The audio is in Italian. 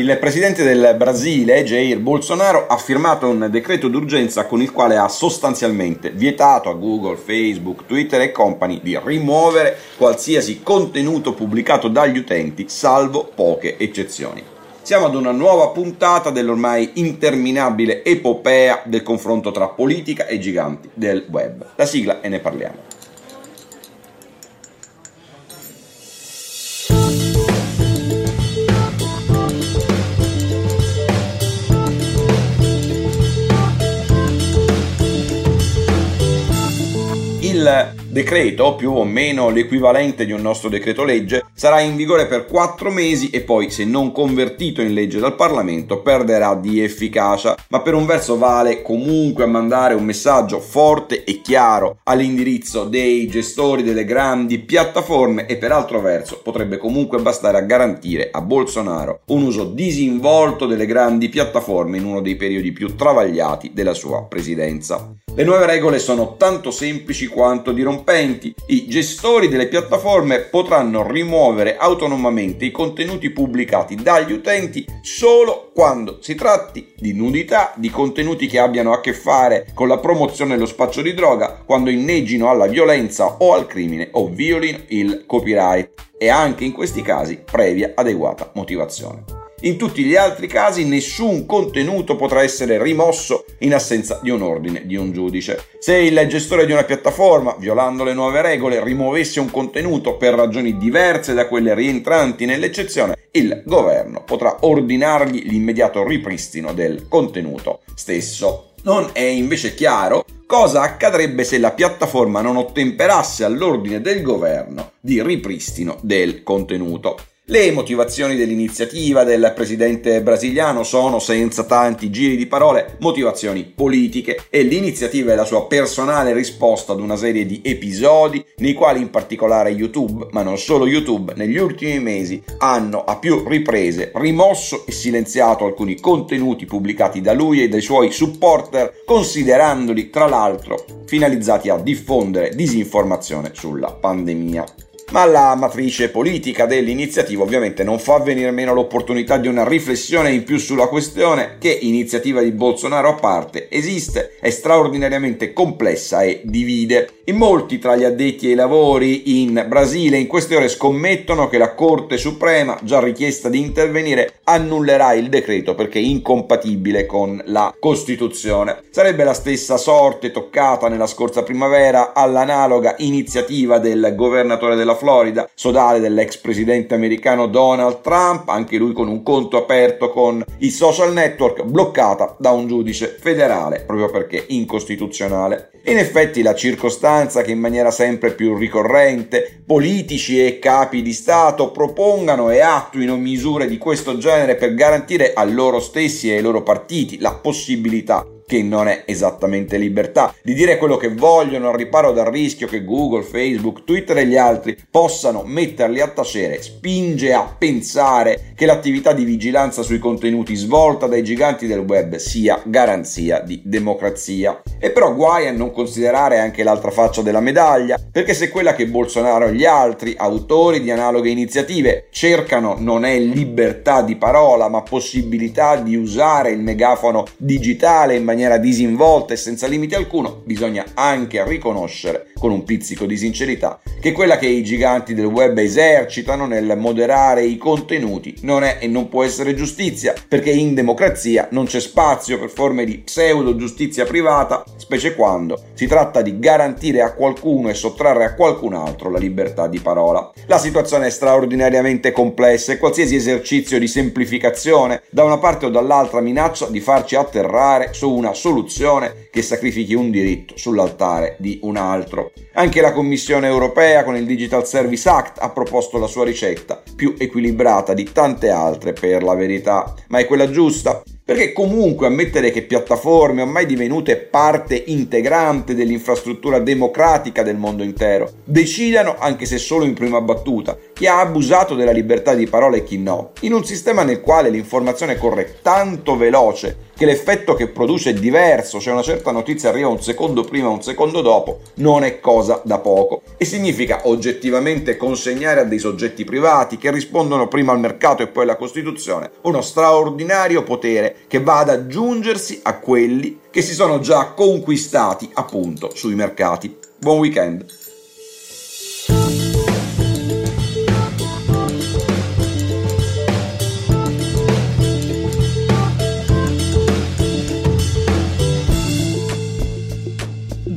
Il presidente del Brasile, Jair Bolsonaro, ha firmato un decreto d'urgenza con il quale ha sostanzialmente vietato a Google, Facebook, Twitter e company di rimuovere qualsiasi contenuto pubblicato dagli utenti, salvo poche eccezioni. Siamo ad una nuova puntata dell'ormai interminabile epopea del confronto tra politica e giganti del web. La sigla e ne parliamo. Il decreto, più o meno l'equivalente di un nostro decreto legge, sarà in vigore per quattro mesi e poi, se non convertito in legge dal Parlamento, perderà di efficacia. Ma per un verso vale comunque a mandare un messaggio forte e chiaro all'indirizzo dei gestori delle grandi piattaforme e per altro verso potrebbe comunque bastare a garantire a Bolsonaro un uso disinvolto delle grandi piattaforme in uno dei periodi più travagliati della sua presidenza. Le nuove regole sono tanto semplici quanto dirompenti. I gestori delle piattaforme potranno rimuovere autonomamente i contenuti pubblicati dagli utenti solo quando si tratti di nudità, di contenuti che abbiano a che fare con la promozione e lo spaccio di droga, quando inneggino alla violenza o al crimine o violino il copyright e anche in questi casi previa adeguata motivazione. In tutti gli altri casi nessun contenuto potrà essere rimosso in assenza di un ordine di un giudice. Se il gestore di una piattaforma, violando le nuove regole, rimuovesse un contenuto per ragioni diverse da quelle rientranti nell'eccezione, il governo potrà ordinargli l'immediato ripristino del contenuto stesso. Non è invece chiaro cosa accadrebbe se la piattaforma non ottemperasse all'ordine del governo di ripristino del contenuto. Le motivazioni dell'iniziativa del presidente brasiliano sono, senza tanti giri di parole, motivazioni politiche. E l'iniziativa è la sua personale risposta ad una serie di episodi nei quali in particolare YouTube, ma non solo YouTube, negli ultimi mesi hanno a più riprese rimosso e silenziato alcuni contenuti pubblicati da lui e dai suoi supporter, considerandoli tra l'altro finalizzati a diffondere disinformazione sulla pandemia ma la matrice politica dell'iniziativa ovviamente non fa venire meno l'opportunità di una riflessione in più sulla questione che, iniziativa di Bolsonaro a parte, esiste, è straordinariamente complessa e divide. In molti tra gli addetti ai lavori in Brasile in queste ore scommettono che la Corte Suprema, già richiesta di intervenire, annullerà il decreto perché incompatibile con la Costituzione. Sarebbe la stessa sorte toccata nella scorsa primavera all'analoga iniziativa del governatore della Florida, sodale dell'ex presidente americano Donald Trump, anche lui con un conto aperto con i social network, bloccata da un giudice federale proprio perché incostituzionale. In effetti la circostanza che in maniera sempre più ricorrente politici e capi di Stato propongano e attuino misure di questo genere per garantire a loro stessi e ai loro partiti la possibilità che non è esattamente libertà, di dire quello che vogliono al riparo dal rischio che Google, Facebook, Twitter e gli altri possano metterli a tacere, spinge a pensare che l'attività di vigilanza sui contenuti svolta dai giganti del web sia garanzia di democrazia. E però guai a non considerare anche l'altra faccia della medaglia, perché se quella che Bolsonaro e gli altri, autori di analoghe iniziative, cercano non è libertà di parola, ma possibilità di usare il megafono digitale in maniera maniera disinvolta e senza limite alcuno, bisogna anche riconoscere, con un pizzico di sincerità, che quella che i giganti del web esercitano nel moderare i contenuti non è e non può essere giustizia, perché in democrazia non c'è spazio per forme di pseudo giustizia privata, specie quando si tratta di garantire a qualcuno e sottrarre a qualcun altro la libertà di parola. La situazione è straordinariamente complessa e qualsiasi esercizio di semplificazione da una parte o dall'altra minaccia di farci atterrare su una una soluzione che sacrifichi un diritto sull'altare di un altro. Anche la Commissione europea con il Digital Service Act ha proposto la sua ricetta, più equilibrata di tante altre per la verità, ma è quella giusta perché comunque ammettere che piattaforme ormai divenute parte integrante dell'infrastruttura democratica del mondo intero decidano, anche se solo in prima battuta, chi ha abusato della libertà di parola e chi no, in un sistema nel quale l'informazione corre tanto veloce che l'effetto che produce è diverso, cioè una certa notizia arriva un secondo prima un secondo dopo, non è cosa da poco. E significa oggettivamente consegnare a dei soggetti privati che rispondono prima al mercato e poi alla Costituzione uno straordinario potere che va ad aggiungersi a quelli che si sono già conquistati appunto sui mercati. Buon weekend!